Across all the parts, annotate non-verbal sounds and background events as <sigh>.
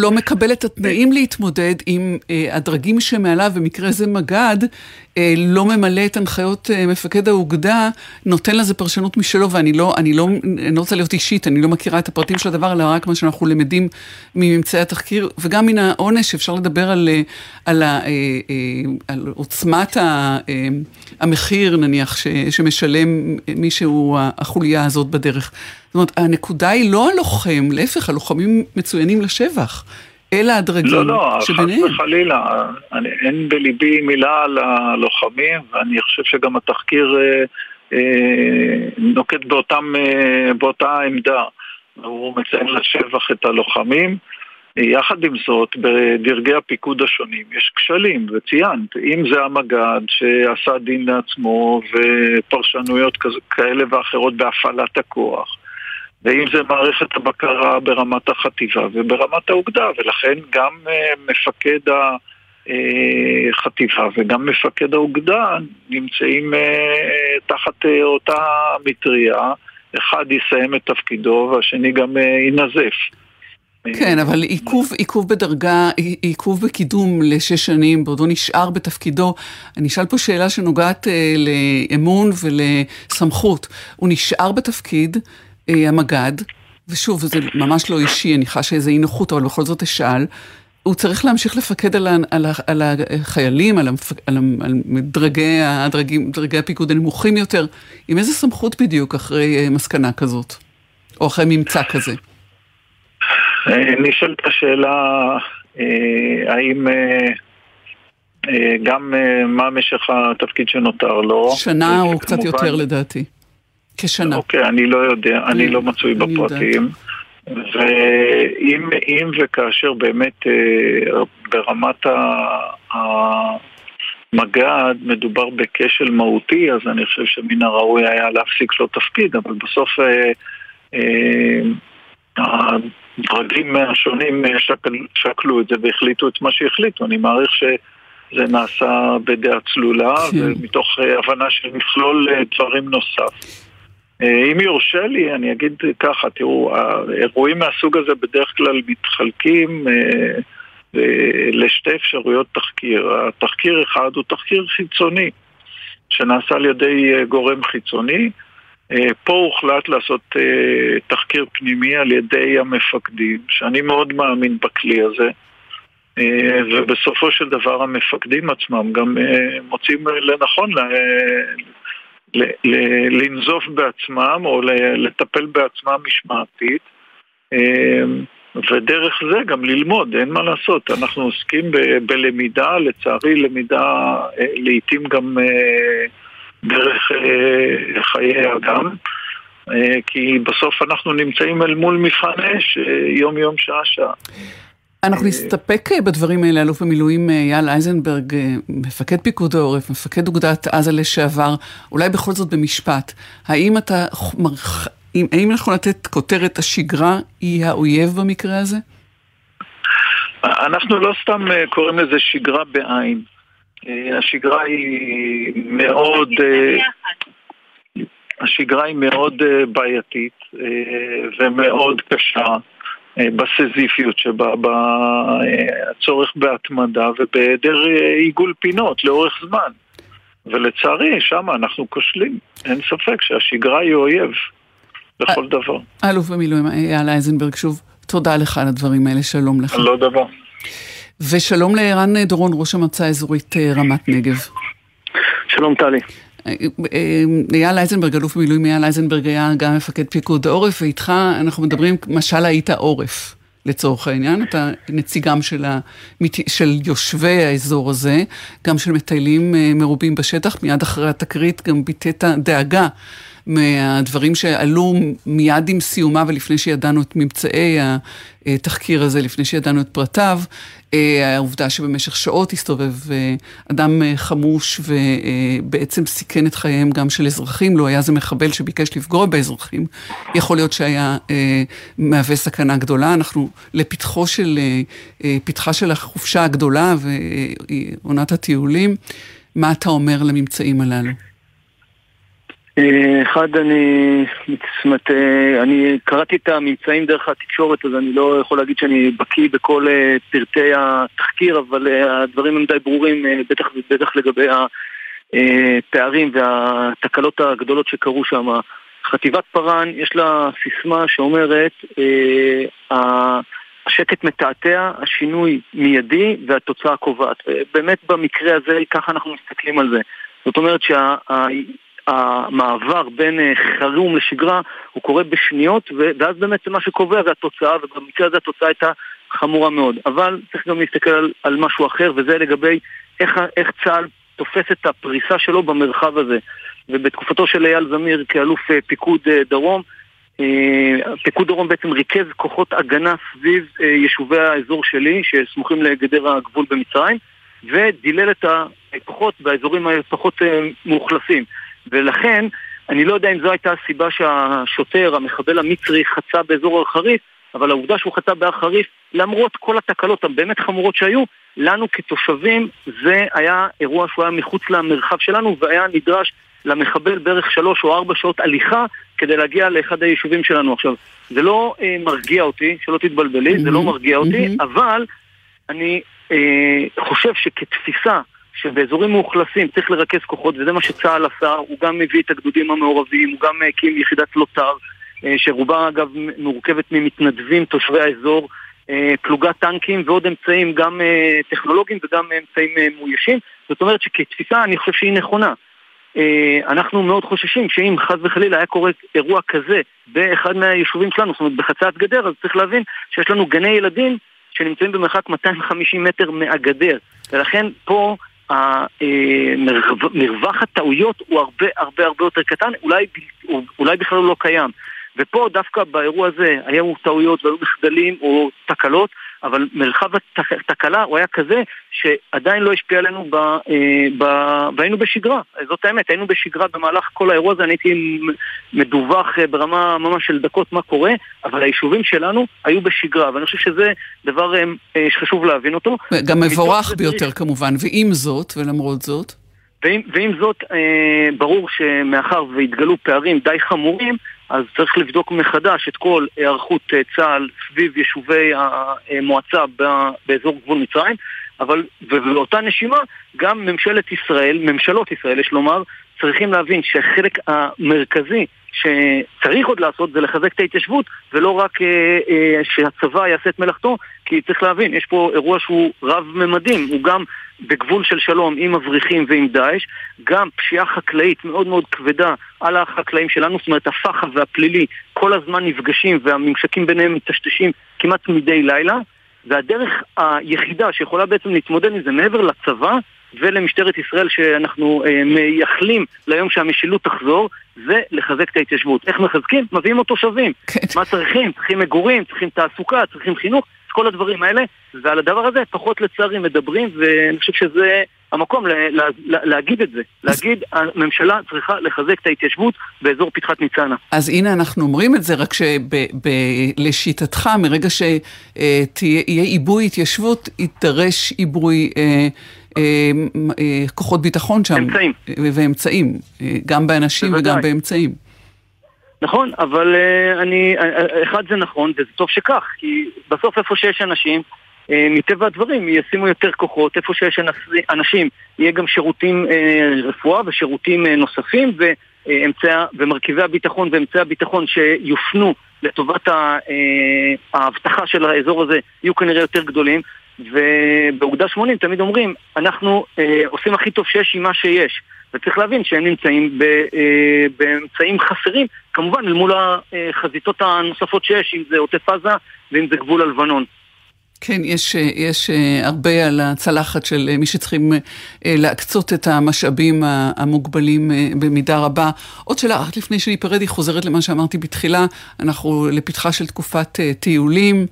לא מקבל את התנאים להתמודד עם אה, הדרגים שמעליו, במקרה זה מג"ד, אה, לא ממלא את הנחיות אה, מפקד האוגדה, נותן לזה פרשנות משלו, ואני לא, אני לא, אני לא רוצה להיות אישית, אני לא מכירה את הפרטים של הדבר, אלא רק מה שאנחנו למדים מממצאי התחקיר, וגם מן העונש, אפשר לדבר על, אה, על, על, על עוצמת המחיר, נניח, ש, שמשלם מישהו, החוליה הזאת בדרך. זאת אומרת, הנקודה היא לא הלוחם, להפך, הלוחמים מצוינים לשבח. אלה הדרגים לא, לא, שביניהם. לא, לא, חס וחלילה. אני, אין בליבי מילה על הלוחמים, ואני חושב שגם התחקיר אה, אה, נוקט באותם, אה, באותה עמדה. הוא מציין לשבח את הלוחמים. יחד עם זאת, בדרגי הפיקוד השונים יש כשלים, וציינת, אם זה המג"ד שעשה דין לעצמו ופרשנויות כאלה ואחרות בהפעלת הכוח, ואם זה מערכת הבקרה ברמת החטיבה וברמת האוגדה, ולכן גם uh, מפקד החטיבה וגם מפקד האוגדה נמצאים uh, תחת אותה מטריה, אחד יסיים את תפקידו והשני גם ינזף. כן, אבל עיכוב, עיכוב בדרגה, עיכוב בקידום לשש שנים, בעודו נשאר בתפקידו, אני אשאל פה שאלה שנוגעת אה, לאמון ולסמכות. הוא נשאר בתפקיד, אה, המג"ד, ושוב, זה ממש לא אישי, אני חשה איזה אי נוחות, אבל בכל זאת אשאל, הוא צריך להמשיך לפקד על, על, על החיילים, על, המפק, על, על דרגי, הדרגים, דרגי הפיקוד הנמוכים יותר, עם איזה סמכות בדיוק אחרי אה, מסקנה כזאת, או אחרי ממצא כזה? אה, נשאלת השאלה, האם גם מה משך התפקיד שנותר לו. שנה או קצת יותר לדעתי. כשנה. אוקיי, אני לא יודע, אני לא מצוי בפרטים. ואם וכאשר באמת אה, ברמת המג"ד מדובר בכשל מהותי, אז אני חושב שמן הראוי היה להפסיק לו תפקיד, אבל בסוף אה, אה, הדרגים השונים שקל, שקלו את זה והחליטו את מה שהחליטו. אני מעריך שזה נעשה בדעה צלולה, כן. ומתוך הבנה של מכלול דברים נוסף. אה, אם יורשה לי, אני אגיד ככה, תראו, האירועים מהסוג הזה בדרך כלל מתחלקים אה, לשתי אפשרויות תחקיר. התחקיר אחד הוא תחקיר חיצוני, שנעשה על ידי אה, גורם חיצוני. פה הוחלט לעשות תחקיר פנימי על ידי המפקדים, שאני מאוד מאמין בכלי הזה. ובסופו של דבר המפקדים עצמם גם מוצאים לנכון לנזוף בעצמם או לטפל בעצמם משמעתית אמ, ודרך זה גם ללמוד, אין מה לעשות, אנחנו עוסקים ב- בלמידה, לצערי למידה אה, לעיתים גם אה, דרך אה, חיי אדם כי בסוף אנחנו נמצאים אל מול מבחן אש יום יום שעה שעה אנחנו נסתפק אה, בדברים האלה, אלוף במילואים אה, אייל אייזנברג, אה, מפקד פיקוד העורף, מפקד אוגדת עזה לשעבר, אולי בכל זאת במשפט, האם אתה, האם אנחנו לתת כותרת השגרה היא האויב במקרה הזה? אנחנו לא סתם קוראים לזה שגרה בעין. השגרה היא מאוד... השגרה היא מאוד בעייתית ומאוד קשה. אה, בסזיפיות שבה, בצורך בהתמדה ובהיעדר אה, עיגול פינות לאורך זמן. ולצערי, שם אנחנו כושלים. אין ספק שהשגרה היא אויב לכל דבר. אלוף במילואים אייל אייזנברג, שוב, תודה לך על הדברים האלה, שלום לך. לא דבר. ושלום לערן דורון, ראש המועצה האזורית אה, רמת נגב. שלום טלי. אייל אייזנברג, אלוף במילואים אייל אייזנברג היה גם מפקד פיקוד העורף, ואיתך אנחנו מדברים, משל היית עורף. לצורך העניין, אתה נציגם של, ה, של יושבי האזור הזה, גם של מטיילים אה, מרובים בשטח, מיד אחרי התקרית גם ביטאת דאגה מהדברים שעלו מיד עם סיומה ולפני שידענו את ממצאי התחקיר הזה, לפני שידענו את פרטיו, אה, העובדה שבמשך שעות הסתובב אה, אדם אה, חמוש ובעצם סיכן את חייהם גם של אזרחים, לו היה זה מחבל שביקש לפגוע באזרחים, יכול להיות שהיה מהווה סכנה גדולה. אנחנו לפתחו של, פתחה של החופשה הגדולה ועונת הטיולים. מה אתה אומר לממצאים הללו? אחד, אני, אומרת, אני קראתי את הממצאים דרך התקשורת, אז אני לא יכול להגיד שאני בקיא בכל פרטי התחקיר, אבל הדברים הם די ברורים, בטח, בטח לגבי הפערים והתקלות הגדולות שקרו שם. חטיבת פארן, יש לה סיסמה שאומרת, השקט מתעתע, השינוי מיידי והתוצאה קובעת. באמת במקרה הזה, ככה אנחנו מסתכלים על זה. זאת אומרת שהמעבר בין אה, חירום לשגרה הוא קורה בשניות, ואז באמת מה שקובע זה התוצאה, ובמקרה הזה התוצאה הייתה חמורה מאוד. אבל צריך גם להסתכל על, על משהו אחר, וזה לגבי איך, איך צה"ל תופס את הפריסה שלו במרחב הזה. ובתקופתו של אייל זמיר כאלוף אה, פיקוד אה, דרום, פיקוד דרום בעצם ריכז כוחות הגנה סביב יישובי האזור שלי, שסמוכים לגדר הגבול במצרים, ודילל את הכוחות באזורים הפחות מאוכלסים. ולכן, אני לא יודע אם זו הייתה הסיבה שהשוטר, המחבל המצרי, חצה באזור הר חריף, אבל העובדה שהוא חצה בהר חריף, למרות כל התקלות הבאמת חמורות שהיו, לנו כתושבים זה היה אירוע שהוא היה מחוץ למרחב שלנו והיה נדרש למחבל בערך שלוש או ארבע שעות הליכה כדי להגיע לאחד היישובים שלנו. עכשיו, זה לא אה, מרגיע אותי, שלא תתבלבלי, mm-hmm. זה לא מרגיע אותי, mm-hmm. אבל אני אה, חושב שכתפיסה שבאזורים מאוכלסים צריך לרכז כוחות, וזה מה שצה"ל עשה, הוא גם מביא את הגדודים המעורבים, הוא גם הקים יחידת לוט"ר, אה, שרובה אגב מורכבת ממתנדבים תושבי האזור, אה, פלוגת טנקים ועוד אמצעים גם אה, טכנולוגיים וגם אמצעים מאוישים. זאת אומרת שכתפיסה אני חושב שהיא נכונה. אנחנו מאוד חוששים שאם חס וחלילה היה קורה אירוע כזה באחד מהיישובים שלנו, זאת אומרת בחצת גדר, אז צריך להבין שיש לנו גני ילדים שנמצאים במרחק 250 מטר מהגדר. ולכן פה מרווח הטעויות הוא הרבה הרבה הרבה יותר קטן, אולי, אולי בכלל לא קיים. ופה דווקא באירוע הזה היו טעויות והיו מחדלים או תקלות, אבל מרחב התקלה הוא היה כזה שעדיין לא השפיע עלינו ב, אה, ב, והיינו בשגרה, זאת האמת, היינו בשגרה במהלך כל האירוע הזה, אני הייתי מדווח אה, ברמה ממש של דקות מה קורה, אבל היישובים שלנו היו בשגרה, ואני חושב שזה דבר אה, שחשוב להבין אותו. גם מבורך ביותר צריך... כמובן, ועם זאת, ולמרות זאת? ועם, ועם זאת, אה, ברור שמאחר והתגלו פערים די חמורים, אז צריך לבדוק מחדש את כל היערכות אה, צה"ל סביב יישובי המועצה באזור גבול מצרים, אבל ובאותה נשימה גם ממשלת ישראל, ממשלות ישראל יש לומר, צריכים להבין שהחלק המרכזי שצריך עוד לעשות זה לחזק את ההתיישבות ולא רק אה, אה, שהצבא יעשה את מלאכתו כי צריך להבין, יש פה אירוע שהוא רב-ממדים, הוא גם בגבול של שלום עם מבריחים ועם דאעש, גם פשיעה חקלאית מאוד מאוד כבדה על החקלאים שלנו, זאת אומרת הפח"ע והפלילי כל הזמן נפגשים והממשקים ביניהם מטשטשים כמעט מדי לילה והדרך היחידה שיכולה בעצם להתמודד עם זה מעבר לצבא ולמשטרת ישראל שאנחנו אה, מייחלים ליום שהמשילות תחזור, זה לחזק את ההתיישבות. איך מחזקים? מביאים עוד תושבים. כן. מה צריכים? צריכים מגורים, צריכים תעסוקה, צריכים חינוך, כל הדברים האלה, ועל הדבר הזה פחות לצערי מדברים, ואני חושב שזה המקום לה, לה, לה, להגיד את זה. להגיד, הממשלה צריכה לחזק את ההתיישבות באזור פתחת ניצנה. אז הנה אנחנו אומרים את זה, רק שלשיטתך, מרגע שיהיה עיבוי התיישבות, יידרש עיבוי... אה, אה, אה, כוחות ביטחון שם. אמצעים. ואמצעים, גם באנשים בוודאי. וגם באמצעים. נכון, אבל uh, אני, uh, אחד זה נכון, וזה טוב שכך, כי בסוף איפה שיש אנשים, uh, מטבע הדברים ישימו יותר כוחות, איפה שיש אנשים יהיה גם שירותים uh, רפואה ושירותים uh, נוספים, ואמצעי, ומרכיבי הביטחון ואמצעי הביטחון שיופנו לטובת האבטחה של האזור הזה יהיו כנראה יותר גדולים. ובאוגדה 80 תמיד אומרים, אנחנו אה, עושים הכי טוב שיש עם מה שיש. וצריך להבין שהם נמצאים ב, אה, באמצעים חסרים, כמובן אל מול החזיתות הנוספות שיש, אם זה עוטף עזה ואם זה גבול הלבנון. כן, יש, יש אה, הרבה על הצלחת של אה, מי שצריכים אה, להקצות את המשאבים המוגבלים במידה רבה. עוד שאלה, רק לפני שניפרד, היא חוזרת למה שאמרתי בתחילה, אנחנו לפתחה של תקופת טיולים.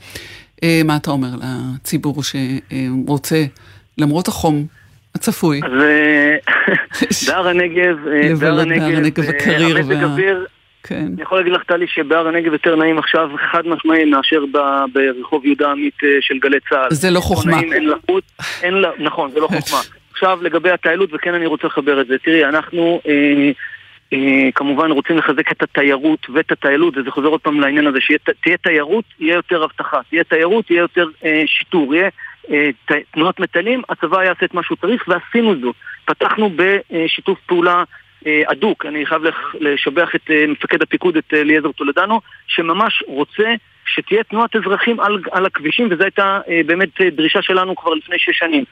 מה אתה אומר לציבור שרוצה, למרות החום, הצפוי. אז <laughs> בהר הנגב, בהר הנגב, המזג אוויר, כן. אני יכול להגיד לך, טלי, שבהר הנגב יותר נעים עכשיו חד משמעי מאשר ברחוב יהודה עמית של גלי צה"ל. זה לא חוכמה. נכון, זה לא <laughs> חוכמה. עכשיו לגבי הטיילות, וכן אני רוצה לחבר את זה. תראי, אנחנו... אה, אה, כמובן רוצים לחזק את התיירות ואת הטיילות, וזה חוזר עוד פעם לעניין הזה, שתהיה תיירות, יהיה יותר אבטחה, תהיה תיירות, יהיה יותר אה, שיטור, יהיה אה, תנועת מטיילים, הצבא יעשה את מה שהוא צריך, ועשינו זאת. פתחנו בשיתוף פעולה אה, הדוק, אני חייב לשבח את אה, מפקד הפיקוד, את אה, אליעזר טולדנו, שממש רוצה שתהיה תנועת אזרחים על, על הכבישים, וזו הייתה באמת דרישה שלנו כבר לפני שש שנים.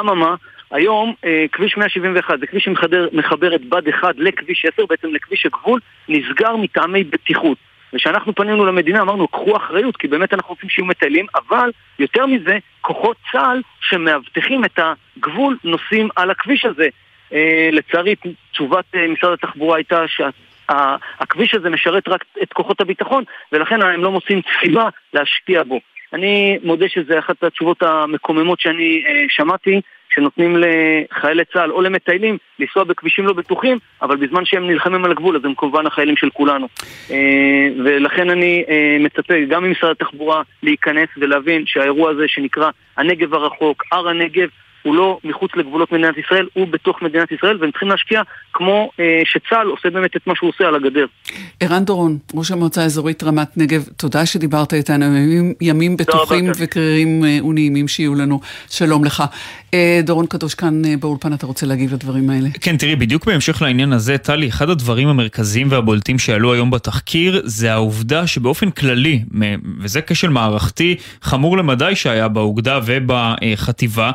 אממה, היום כביש 171 זה כביש שמחבר את בד 1 לכביש 10, בעצם לכביש הגבול, נסגר מטעמי בטיחות. וכשאנחנו פנינו למדינה אמרנו, קחו אחריות, כי באמת אנחנו רוצים שיהיו מטיילים, אבל יותר מזה, כוחות צה"ל שמאבטחים את הגבול נוסעים על הכביש הזה. אה, לצערי, תשובת אה, משרד התחבורה הייתה שהכביש הזה משרת רק את כוחות הביטחון, ולכן הם לא מוצאים סיבה להשקיע בו. אני מודה שזו אחת התשובות המקוממות שאני אה, שמעתי, שנותנים לחיילי צה"ל או למטיילים לנסוע בכבישים לא בטוחים, אבל בזמן שהם נלחמים על הגבול אז הם כמובן החיילים של כולנו. אה, ולכן אני אה, מצפה גם ממשרד התחבורה להיכנס ולהבין שהאירוע הזה שנקרא הנגב הרחוק, הר הנגב, הוא לא מחוץ לגבולות מדינת ישראל, הוא בתוך מדינת ישראל, והם צריכים להשקיע כמו אה, שצה"ל עושה באמת את מה שהוא עושה על הגדר. ערן דורון, ראש המועצה האזורית רמת נגב, תודה שדיברת איתנו, ימים, ימים בטוחים וקרירים אה, ונעימים שיהיו לנו. שלום לך. אה, דורון קדוש כאן אה, באולפן, אתה רוצה להגיב לדברים האלה? כן, תראי, בדיוק בהמשך לעניין הזה, טלי, אחד הדברים המרכזיים והבולטים שעלו היום בתחקיר, זה העובדה שבאופן כללי, וזה כשל מערכתי חמור למדי שהיה באוגדה ובחטיבה,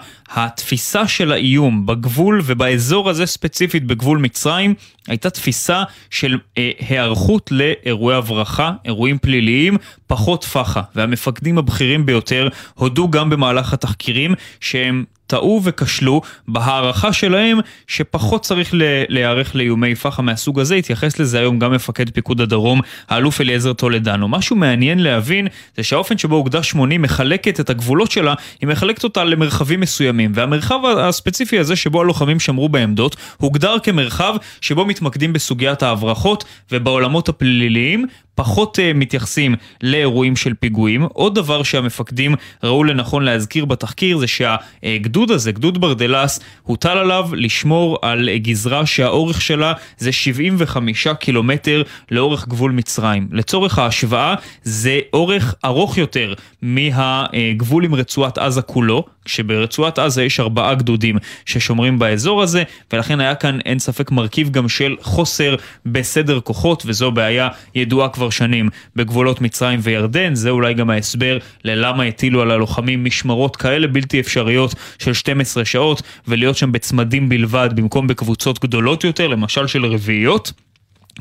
התפיסה של האיום בגבול ובאזור הזה ספציפית בגבול מצרים הייתה תפיסה של אה, היערכות לאירועי הברחה, אירועים פליליים, פחות פח"ע. והמפקדים הבכירים ביותר הודו גם במהלך התחקירים שהם טעו וכשלו בהערכה שלהם שפחות צריך להיערך לאיומי פח"ע מהסוג הזה, התייחס לזה היום גם מפקד פיקוד הדרום, האלוף אליעזר טולדנו. משהו מעניין להבין זה שהאופן שבו אוגדה 80 מחלקת את הגבולות שלה, היא מחלקת אותה למרחבים מסוימים, והמרחב הספציפי הזה שבו הלוחמים שמרו בעמדות, הוגדר כמרחב שבו מתמקדים בסוגיית ההברחות ובעולמות הפליליים, פחות uh, מתייחסים לאירועים של פיגועים. עוד דבר שהמפקדים ראו לנכון להזכיר בתחקיר זה שהגדוד הזה, גדוד ברדלס, הוטל עליו לשמור על גזרה שהאורך שלה זה 75 קילומטר לאורך גבול מצרים. לצורך ההשוואה זה אורך ארוך יותר מהגבול עם רצועת עזה כולו. כשברצועת עזה יש ארבעה גדודים ששומרים באזור הזה, ולכן היה כאן אין ספק מרכיב גם של חוסר בסדר כוחות, וזו בעיה ידועה כבר שנים בגבולות מצרים וירדן, זה אולי גם ההסבר ללמה הטילו על הלוחמים משמרות כאלה בלתי אפשריות של 12 שעות, ולהיות שם בצמדים בלבד במקום בקבוצות גדולות יותר, למשל של רביעיות.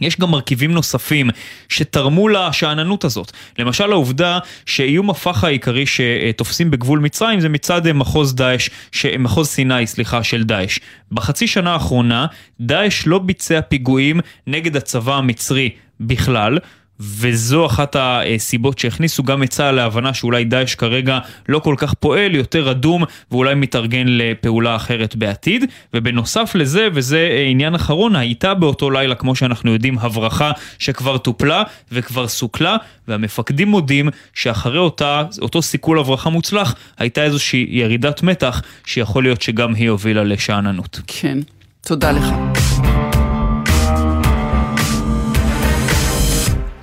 יש גם מרכיבים נוספים שתרמו לשאננות הזאת. למשל העובדה שאיום הפח העיקרי שתופסים בגבול מצרים זה מצד מחוז דאעש, מחוז סיני, סליחה, של דאעש. בחצי שנה האחרונה דאעש לא ביצע פיגועים נגד הצבא המצרי בכלל, וזו אחת הסיבות שהכניסו גם את צה"ל להבנה שאולי דאעש כרגע לא כל כך פועל, יותר אדום ואולי מתארגן לפעולה אחרת בעתיד. ובנוסף לזה, וזה עניין אחרון, הייתה באותו לילה, כמו שאנחנו יודעים, הברחה שכבר טופלה וכבר סוכלה, והמפקדים מודים שאחרי אותה, אותו סיכול הברחה מוצלח, הייתה איזושהי ירידת מתח שיכול להיות שגם היא הובילה לשאננות. כן, תודה לך.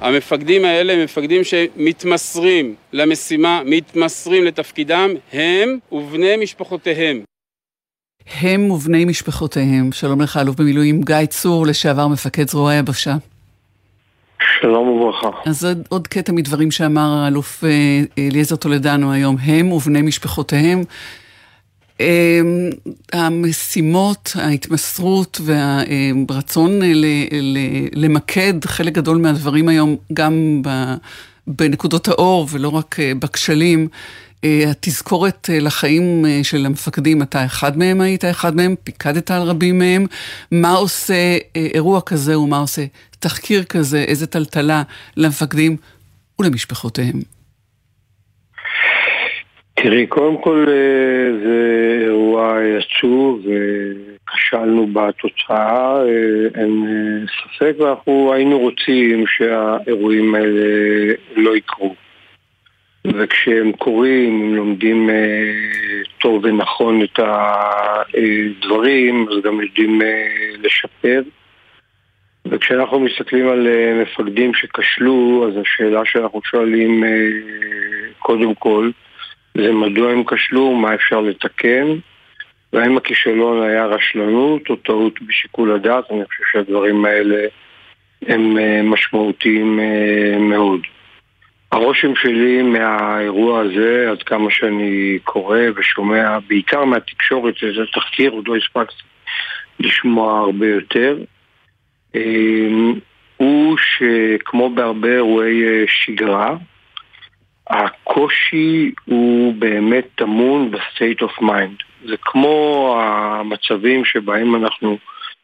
המפקדים האלה הם מפקדים שמתמסרים למשימה, מתמסרים לתפקידם, הם ובני משפחותיהם. הם ובני משפחותיהם. שלום לך, אלוף במילואים גיא צור, לשעבר מפקד זרוע היבשה. שלום וברכה. אז עוד, עוד קטע מדברים שאמר האלוף אה, אליעזר טולדנו היום, הם ובני משפחותיהם. אמ, המשימות, ההתמסרות והרצון למקד חלק גדול מהדברים היום גם בנקודות האור ולא רק אה, בכשלים. אה, התזכורת אה, לחיים של המפקדים, אתה אחד מהם היית אחד מהם, פיקדת על רבים מהם. מה עושה אירוע כזה ומה עושה תחקיר כזה, איזה טלטלה למפקדים ולמשפחותיהם? תראי, קודם כל אה, זה אירוע עצוב וכשלנו בתוצאה, אה, אין אה, ספק, ואנחנו היינו רוצים שהאירועים האלה לא יקרו. וכשהם קורים, אם לומדים טוב ונכון את הדברים, אז גם יודעים לשפר. וכשאנחנו מסתכלים על אה, מפקדים שכשלו, אז השאלה שאנחנו שואלים קודם כל זה מדוע הם כשלו, מה אפשר לתקן, והאם הכישלון היה רשלנות או טעות בשיקול הדעת, אני חושב שהדברים האלה הם משמעותיים מאוד. הרושם שלי מהאירוע הזה, עד כמה שאני קורא ושומע, בעיקר מהתקשורת, שזה תחקיר, עוד לא הספקתי לשמוע הרבה יותר, אמ, הוא שכמו בהרבה אירועי אה, שגרה, הקושי הוא באמת טמון ב-state of mind. זה כמו המצבים שבהם אנחנו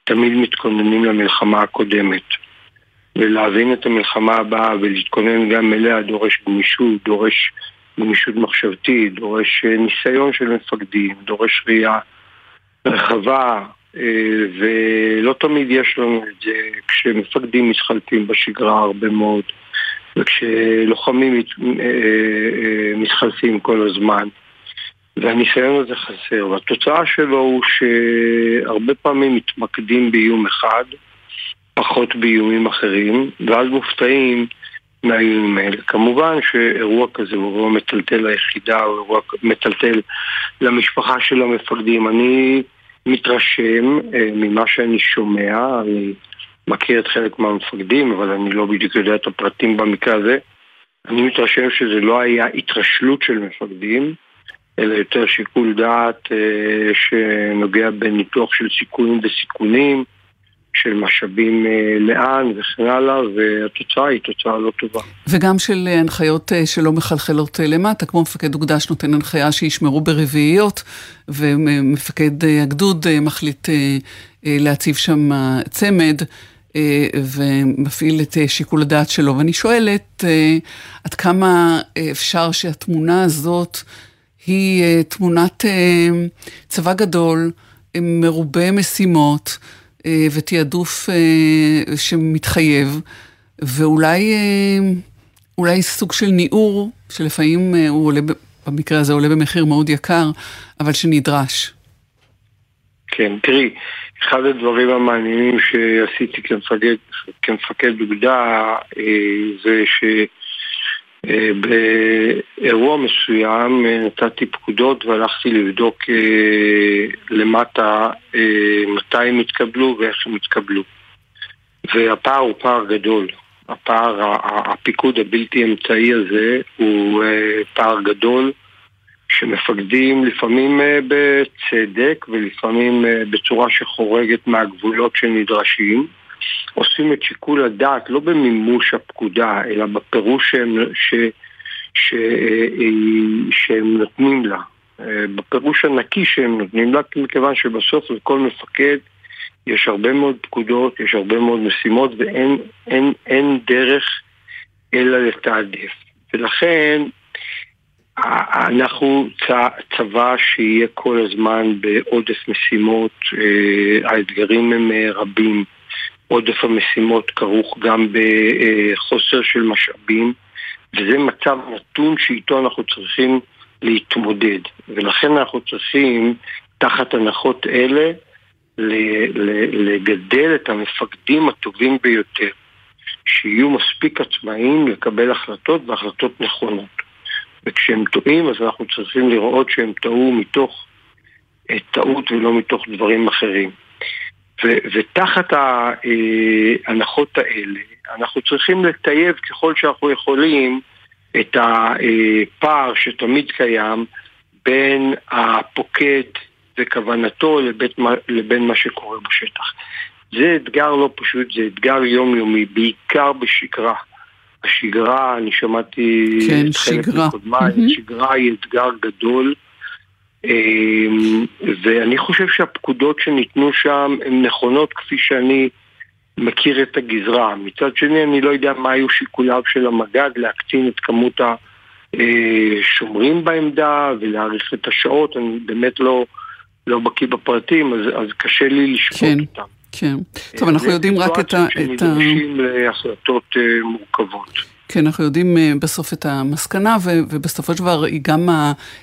תמיד מתכוננים למלחמה הקודמת. ולהבין את המלחמה הבאה ולהתכונן גם אליה דורש גמישות, דורש גמישות מחשבתית, דורש אה, ניסיון של מפקדים, דורש ראייה רחבה, אה, ולא תמיד יש לנו את זה כשמפקדים מתחלפים בשגרה הרבה מאוד, וכשלוחמים אה, מתחלפים כל הזמן. והניסיון הזה חסר, והתוצאה שלו הוא שהרבה פעמים מתמקדים באיום אחד, פחות באיומים אחרים, ואז מופתעים מהאיומים האלה. כמובן שאירוע כזה הוא אירוע מטלטל ליחידה, הוא אירוע מטלטל למשפחה של המפקדים. אני מתרשם אה, ממה שאני שומע, אני מכיר את חלק מהמפקדים, אבל אני לא בדיוק יודע את הפרטים במקרה הזה. אני מתרשם שזה לא היה התרשלות של מפקדים, אלא יותר שיקול דעת אה, שנוגע בניתוח של סיכונים וסיכונים. של משאבים אה, לאן וכן הלאה, והתוצאה היא תוצאה לא טובה. וגם של אה, הנחיות אה, שלא מחלחלות למטה, כמו מפקד אוגדה שנותן הנחיה שישמרו ברביעיות, ומפקד הגדוד מחליט להציב שם צמד. ומפעיל את שיקול הדעת שלו. ואני שואלת, עד כמה אפשר שהתמונה הזאת היא תמונת צבא גדול, מרובה משימות, אה, ותעדוף אה, שמתחייב, ואולי אה, אולי סוג של ניעור, שלפעמים הוא עולה, במקרה הזה עולה במחיר מאוד יקר, אבל שנדרש. כן, תראי, אחד הדברים המעניינים שעשיתי כמפקד, כמפקד אוגדה זה ש... אה, מסוים אה, נתתי פקודות והלכתי לבדוק אה, למטה מתי הם התקבלו ואיך הם התקבלו. והפער הוא פער גדול. הפער, הפיקוד הבלתי אמצעי הזה הוא פער גדול שמפקדים לפעמים בצדק ולפעמים בצורה שחורגת מהגבולות שנדרשים. עושים את שיקול הדעת לא במימוש הפקודה, אלא בפירוש שהם, ש, ש, שהם נותנים לה. בפירוש הנקי שהם נותנים לה, מכיוון שבסוף לכל מפקד יש הרבה מאוד פקודות, יש הרבה מאוד משימות ואין אין, אין דרך אלא לתעדף. ולכן אנחנו צבא שיהיה כל הזמן בעודף משימות, אה, האתגרים הם אה, רבים. עודף המשימות כרוך גם בחוסר של משאבים, וזה מצב נתון שאיתו אנחנו צריכים להתמודד. ולכן אנחנו צריכים, תחת הנחות אלה, לגדל את המפקדים הטובים ביותר, שיהיו מספיק עצמאיים לקבל החלטות והחלטות נכונות. וכשהם טועים, אז אנחנו צריכים לראות שהם טעו מתוך אה, טעות ולא מתוך דברים אחרים. ו- ותחת ההנחות האלה, אנחנו צריכים לטייב ככל שאנחנו יכולים את הפער שתמיד קיים בין הפוקד וכוונתו לבין, לבין מה שקורה בשטח. זה אתגר לא פשוט, זה אתגר יומיומי, בעיקר בשגרה. השגרה, אני שמעתי כן, את חלק מקודמיי, mm-hmm. שגרה היא אתגר גדול. אמ, ואני חושב שהפקודות שניתנו שם הן נכונות כפי שאני מכיר את הגזרה. מצד שני, אני לא יודע מה היו שיקוליו של המג"ד להקטין את כמות השומרים בעמדה ולהאריך את השעות, אני באמת לא, לא בקיא בפרטים, אז, אז קשה לי לשפוט כן. אותם. כן, טוב, אנחנו יודעים רק את ה... זה שנדרשים להחלטות אה, מורכבות. כן, אנחנו יודעים אה, בסוף את המסקנה, ובסופו של דבר גם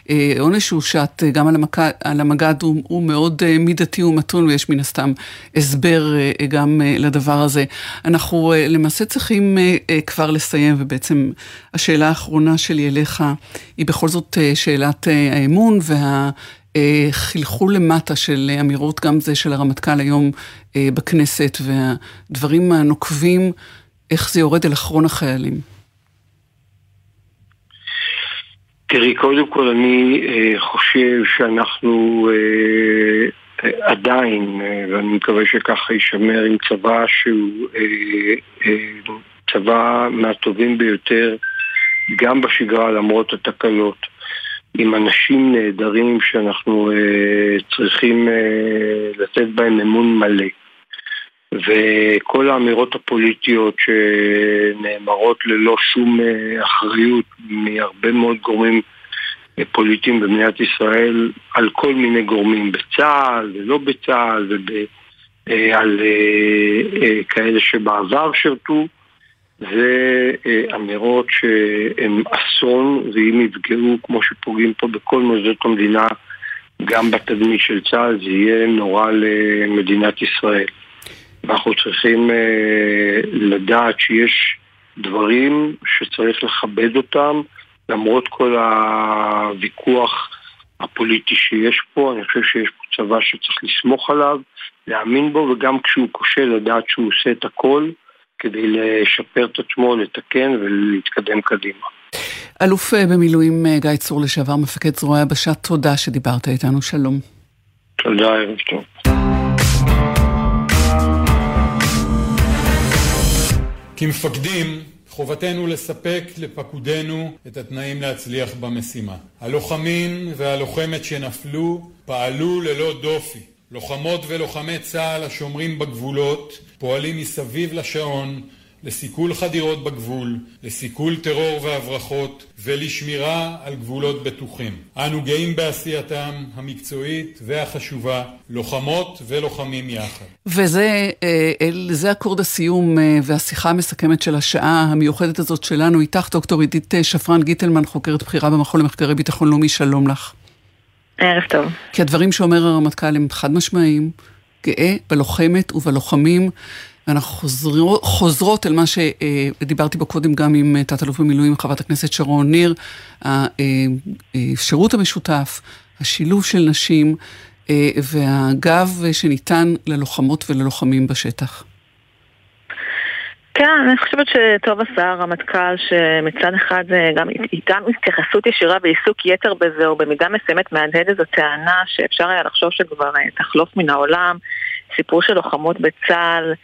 העונש שהושת, גם על, המק... על המג"ד הוא, הוא מאוד מידתי ומתון, ויש מן הסתם הסבר גם לדבר הזה. אנחנו למעשה צריכים כבר לסיים, ובעצם השאלה האחרונה שלי אליך היא בכל זאת שאלת האמון וה... חלחול למטה של אמירות, גם זה של הרמטכ"ל היום בכנסת, והדברים הנוקבים איך זה יורד אל אחרון החיילים? תראי, קודם כל אני אה, חושב שאנחנו אה, עדיין, אה, ואני מקווה שככה יישמר עם צבא שהוא אה, אה, צבא מהטובים ביותר, גם בשגרה למרות התקלות, עם אנשים נהדרים שאנחנו אה, צריכים אה, לתת בהם אמון מלא. וכל האמירות הפוליטיות שנאמרות ללא שום אה, אחריות מהרבה מאוד גורמים פוליטיים במדינת ישראל על כל מיני גורמים בצה"ל ולא בצה"ל ועל כאלה שבעבר שירתו זה אמירות שהן אסון ואם יפגעו כמו שפוגעים פה בכל מוסדות המדינה גם בתדמית של צה"ל זה יהיה נורא למדינת ישראל. ואנחנו צריכים אה, לדעת שיש דברים שצריך לכבד אותם למרות כל הוויכוח הפוליטי שיש פה, אני חושב שיש פה צבא שצריך לסמוך עליו, להאמין בו, וגם כשהוא כושל לדעת שהוא עושה את הכל כדי לשפר את עצמו, לתקן ולהתקדם קדימה. אלוף במילואים אה, גיא צור לשעבר, מפקד זרוע היבשה, תודה שדיברת איתנו, שלום. תודה, ערב טוב. כמפקדים, חובתנו לספק לפקודינו את התנאים להצליח במשימה. הלוחמים והלוחמת שנפלו פעלו ללא דופי. לוחמות ולוחמי צה"ל השומרים בגבולות פועלים מסביב לשעון לסיכול חדירות בגבול, לסיכול טרור והברחות ולשמירה על גבולות בטוחים. אנו גאים בעשייתם המקצועית והחשובה, לוחמות ולוחמים יחד. וזה זה אקורד הסיום אה, והשיחה המסכמת של השעה המיוחדת הזאת שלנו איתך, דוקטור עידית אה, שפרן גיטלמן, חוקרת בכירה במכון למחקרי ביטחון לאומי, שלום לך. ערב טוב. כי הדברים שאומר הרמטכ"ל הם חד משמעיים, גאה בלוחמת ובלוחמים. ואנחנו חוזר, חוזרות אל מה שדיברתי בו קודם גם עם אה, תת-אלוף במילואים, חברת הכנסת שרון ניר, השירות המשותף, השילוב של נשים אה, והגב שניתן ללוחמות וללוחמים בשטח. כן, אני חושבת שטוב עשה הרמטכ"ל שמצד אחד גם איתם התייחסות ישירה ועיסוק יתר בזה, או במידה מסוימת מהדהד איזו טענה שאפשר היה לחשוב שכבר אה, תחלוף מן העולם. סיפור של לוחמות בצה"ל, אה,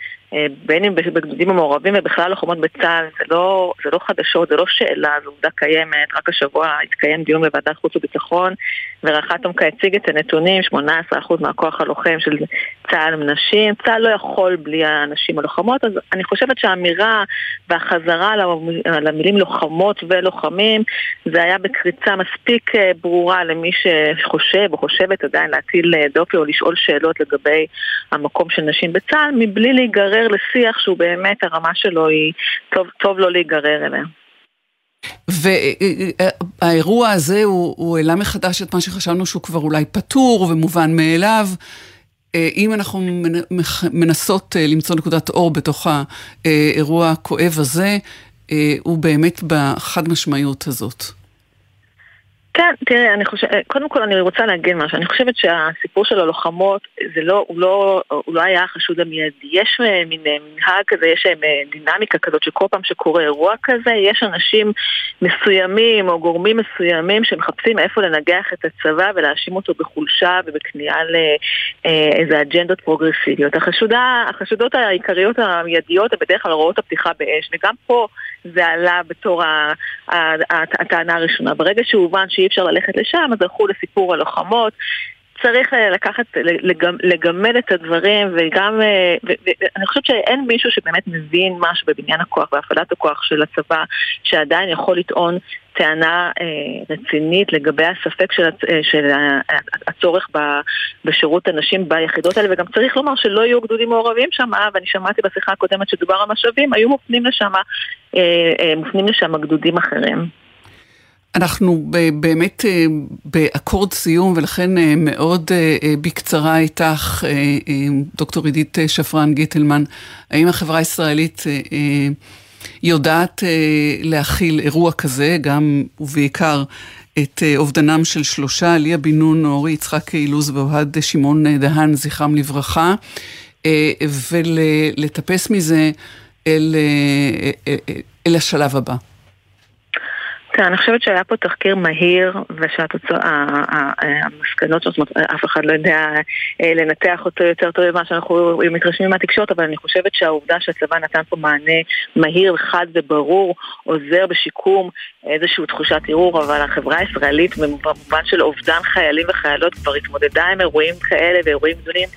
בין אם בגדודים המעורבים ובכלל לוחמות בצה"ל, זה לא, זה לא חדשות, זה לא שאלה, זו עובדה קיימת. רק השבוע התקיים דיון בוועדת חוץ וביטחון, ורח"ט עומקה הציג את הנתונים, 18% מהכוח הלוחם של צה"ל הם נשים. צה"ל לא יכול בלי הנשים הלוחמות, אז אני חושבת שהאמירה והחזרה למילים לוחמות ולוחמים, זה היה בקריצה מספיק אה, ברורה למי שחושב או חושבת עדיין להטיל אה, דופי או לשאול שאלות לגבי המקום של נשים בצה"ל, מבלי להיגרר להיגרר לשיח שהוא באמת, הרמה שלו היא, טוב, טוב לא להיגרר אליה. והאירוע הזה הוא, הוא העלה מחדש את מה שחשבנו שהוא כבר אולי פתור ומובן מאליו. אם אנחנו מנסות למצוא נקודת אור בתוך האירוע הכואב הזה, הוא באמת בחד משמעיות הזאת. כן, תראה, אני חושבת, קודם כל אני רוצה להגיד משהו, אני חושבת שהסיפור של הלוחמות, זה לא, הוא לא, הוא לא היה החשוד המיידי. יש אה, מין אה, מנהג כזה, יש אה, דינמיקה כזאת שכל פעם שקורה אירוע כזה, יש אנשים מסוימים או גורמים מסוימים שמחפשים איפה לנגח את הצבא ולהאשים אותו בחולשה ובכניעה לאיזה אג'נדות פרוגרסיביות. החשודה, החשודות העיקריות המיידיות הן בדרך כלל הוראות הפתיחה באש, וגם פה זה עלה בתור הטענה הראשונה. ברגע שהובן שאי אפשר ללכת לשם, אז הלכו לסיפור הלוחמות. צריך אה, לקחת, לגמד את הדברים וגם, אה, ואני חושבת שאין מישהו שבאמת מבין משהו בבניין הכוח והפעלת הכוח של הצבא שעדיין יכול לטעון טענה אה, רצינית לגבי הספק של, אה, של הצורך ב, בשירות הנשים ביחידות האלה, וגם צריך לומר שלא יהיו גדודים מעורבים שם, ואני שמעתי בשיחה הקודמת שדובר על משאבים, היו מופנים לשם, מופנים לשם גדודים אחרים. אנחנו באמת באקורד סיום, ולכן מאוד בקצרה איתך, דוקטור עידית שפרן גיטלמן, האם החברה הישראלית יודעת להכיל אירוע כזה, גם ובעיקר את אובדנם של שלושה, ליה בן נון, אורי יצחק אילוז ואוהד שמעון דהן, זכרם לברכה, ולטפס מזה אל, אל, אל השלב הבא. תראה, אני חושבת שהיה פה תחקיר מהיר, ושהמסקנות, זאת אומרת, אף אחד לא יודע אה, לנתח אותו יותר טוב ממה שאנחנו מתרשמים מהתקשורת, אבל אני חושבת שהעובדה שהצבא נתן פה מענה מהיר, חד וברור, עוזר בשיקום איזושהי תחושת ערעור, אבל החברה הישראלית, במובן של אובדן חיילים וחיילות, כבר התמודדה עם אירועים כאלה ואירועים גדולים.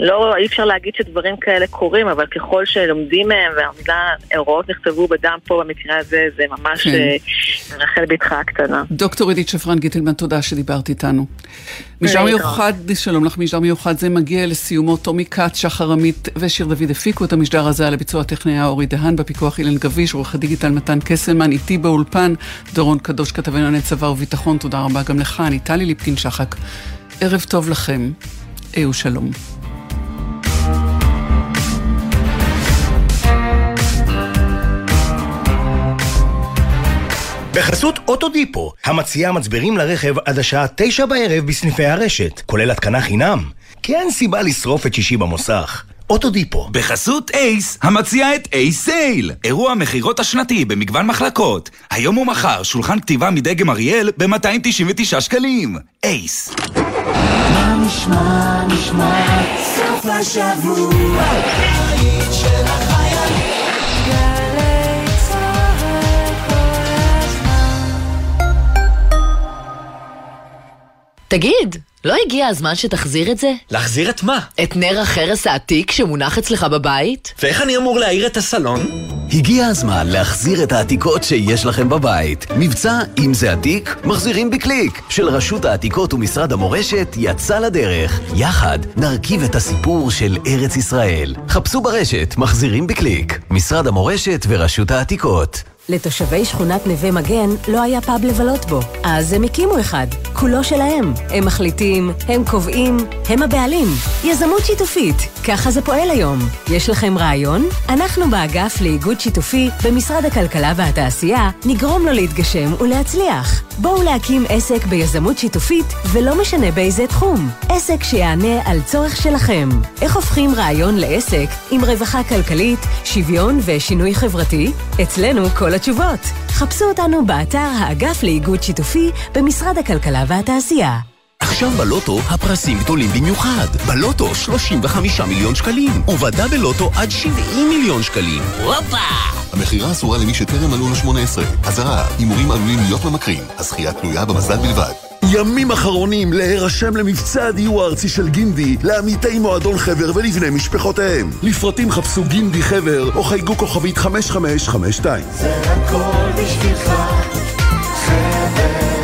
לא, אי אפשר להגיד שדברים כאלה קורים, אבל ככל שלומדים מהם, והמילה, הוראות נכתבו בדם פה במקרה הזה, זה ממש... כן. רחל בתך הקטנה. דוקטור עידית שפרן גיטלמן, תודה שדיברת איתנו. משדר מיוחד, שלום לך, משדר מיוחד זה מגיע לסיומו. טומי כץ, שחר עמית ושיר דוד הפיקו את המשדר הזה על הביצוע הטכני היה אורי דהן, בפיקוח אילן גביש, עורך הדיגיטל מתן קסלמן, איתי באולפן, דורון קדוש, כתבי ענייני צבא וביטחון, תודה רבה גם לך, אני טלי ליפקין שחק. ערב טוב לכם, אהו שלום. בחסות אוטודיפו, המציעה מצברים לרכב עד השעה תשע בערב בסניפי הרשת, כולל התקנה חינם. כי אין סיבה לשרוף את שישי במוסך. אוטודיפו. בחסות אייס, המציע את אייס סייל. אירוע מכירות השנתי במגוון מחלקות. היום ומחר שולחן כתיבה מדגם אריאל ב-299 שקלים. אייס. מה נשמע, נשמע, סוף השבוע, תגיד, לא הגיע הזמן שתחזיר את זה? להחזיר את מה? את נר החרס העתיק שמונח אצלך בבית? ואיך אני אמור להאיר את הסלון? הגיע הזמן להחזיר את העתיקות שיש לכם בבית. מבצע אם זה עתיק, מחזירים בקליק, של רשות העתיקות ומשרד המורשת יצא לדרך. יחד נרכיב את הסיפור של ארץ ישראל. חפשו ברשת מחזירים בקליק, משרד המורשת ורשות העתיקות. לתושבי שכונת נווה מגן לא היה פאב לבלות בו, אז הם הקימו אחד, כולו שלהם. הם מחליטים, הם קובעים, הם הבעלים. יזמות שיתופית, ככה זה פועל היום. יש לכם רעיון? אנחנו באגף לאיגוד שיתופי במשרד הכלכלה והתעשייה נגרום לו להתגשם ולהצליח. בואו להקים עסק ביזמות שיתופית, ולא משנה באיזה תחום. עסק שיענה על צורך שלכם. איך הופכים רעיון לעסק עם רווחה כלכלית, שוויון ושינוי חברתי? אצלנו כל התשובות. חפשו אותנו באתר האגף לאיגוד שיתופי במשרד הכלכלה והתעשייה. עכשיו בלוטו הפרסים גדולים במיוחד. בלוטו 35 מיליון שקלים, ובדאבל לוטו עד 70 מיליון שקלים. הופה! המכירה אסורה למי שטרם מלאו ל-18. אזהרה, הימורים עלולים להיות ממכרים. הזכייה תלויה במזל בלבד. ימים אחרונים להירשם למבצע הדיור הארצי של גינדי לעמיתי מועדון חבר ולבני משפחותיהם. לפרטים חפשו גינדי חבר או חייגו כוכבית 5552. זה הכל בשבילך, חבר.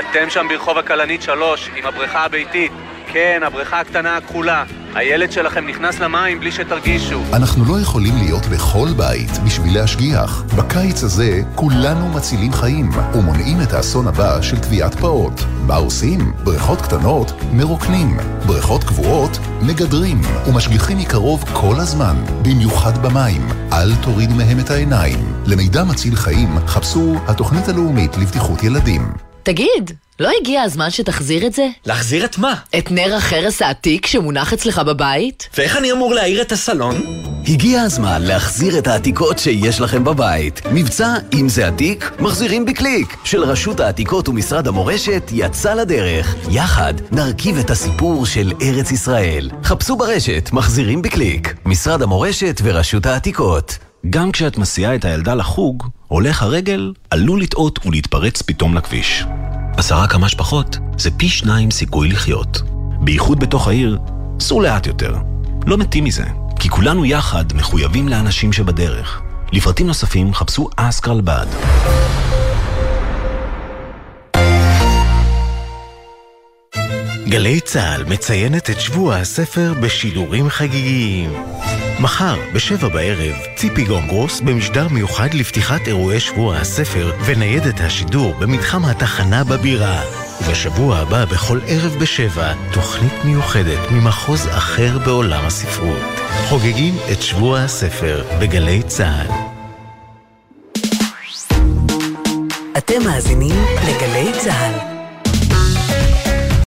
אתם שם ברחוב הכלנית 3 עם הבריכה הביתית. כן, הבריכה הקטנה הכחולה. הילד שלכם נכנס למים בלי שתרגישו. אנחנו לא יכולים להיות בכל בית בשביל להשגיח. בקיץ הזה כולנו מצילים חיים ומונעים את האסון הבא של טביעת פעוט. מה עושים? בריכות קטנות מרוקנים, בריכות קבועות מגדרים ומשגיחים מקרוב כל הזמן, במיוחד במים. אל תוריד מהם את העיניים. למידע מציל חיים חפשו התוכנית הלאומית לבטיחות ילדים. תגיד, לא הגיע הזמן שתחזיר את זה? להחזיר את מה? את נר החרס העתיק שמונח אצלך בבית? ואיך אני אמור להעיר את הסלון? הגיע הזמן להחזיר את העתיקות שיש לכם בבית. מבצע אם זה עתיק, מחזירים בקליק, של רשות העתיקות ומשרד המורשת יצא לדרך. יחד נרכיב את הסיפור של ארץ ישראל. חפשו ברשת מחזירים בקליק, משרד המורשת ורשות העתיקות. גם כשאת מסיעה את הילדה לחוג, הולך הרגל עלול לטעות ולהתפרץ פתאום לכביש. עשרה כמה שפחות זה פי שניים סיכוי לחיות. בייחוד בתוך העיר, סעו לאט יותר. לא מתים מזה, כי כולנו יחד מחויבים לאנשים שבדרך. לפרטים נוספים חפשו אסקרלבד. גלי צה"ל מציינת את שבוע הספר בשידורים חגיגיים. מחר, בשבע בערב, ציפי גונגרוס במשדר מיוחד לפתיחת אירועי שבוע הספר וניידת השידור במתחם התחנה בבירה. ובשבוע הבא, בכל ערב בשבע, תוכנית מיוחדת ממחוז אחר בעולם הספרות. חוגגים את שבוע הספר בגלי צה"ל. אתם מאזינים לגלי צה"ל.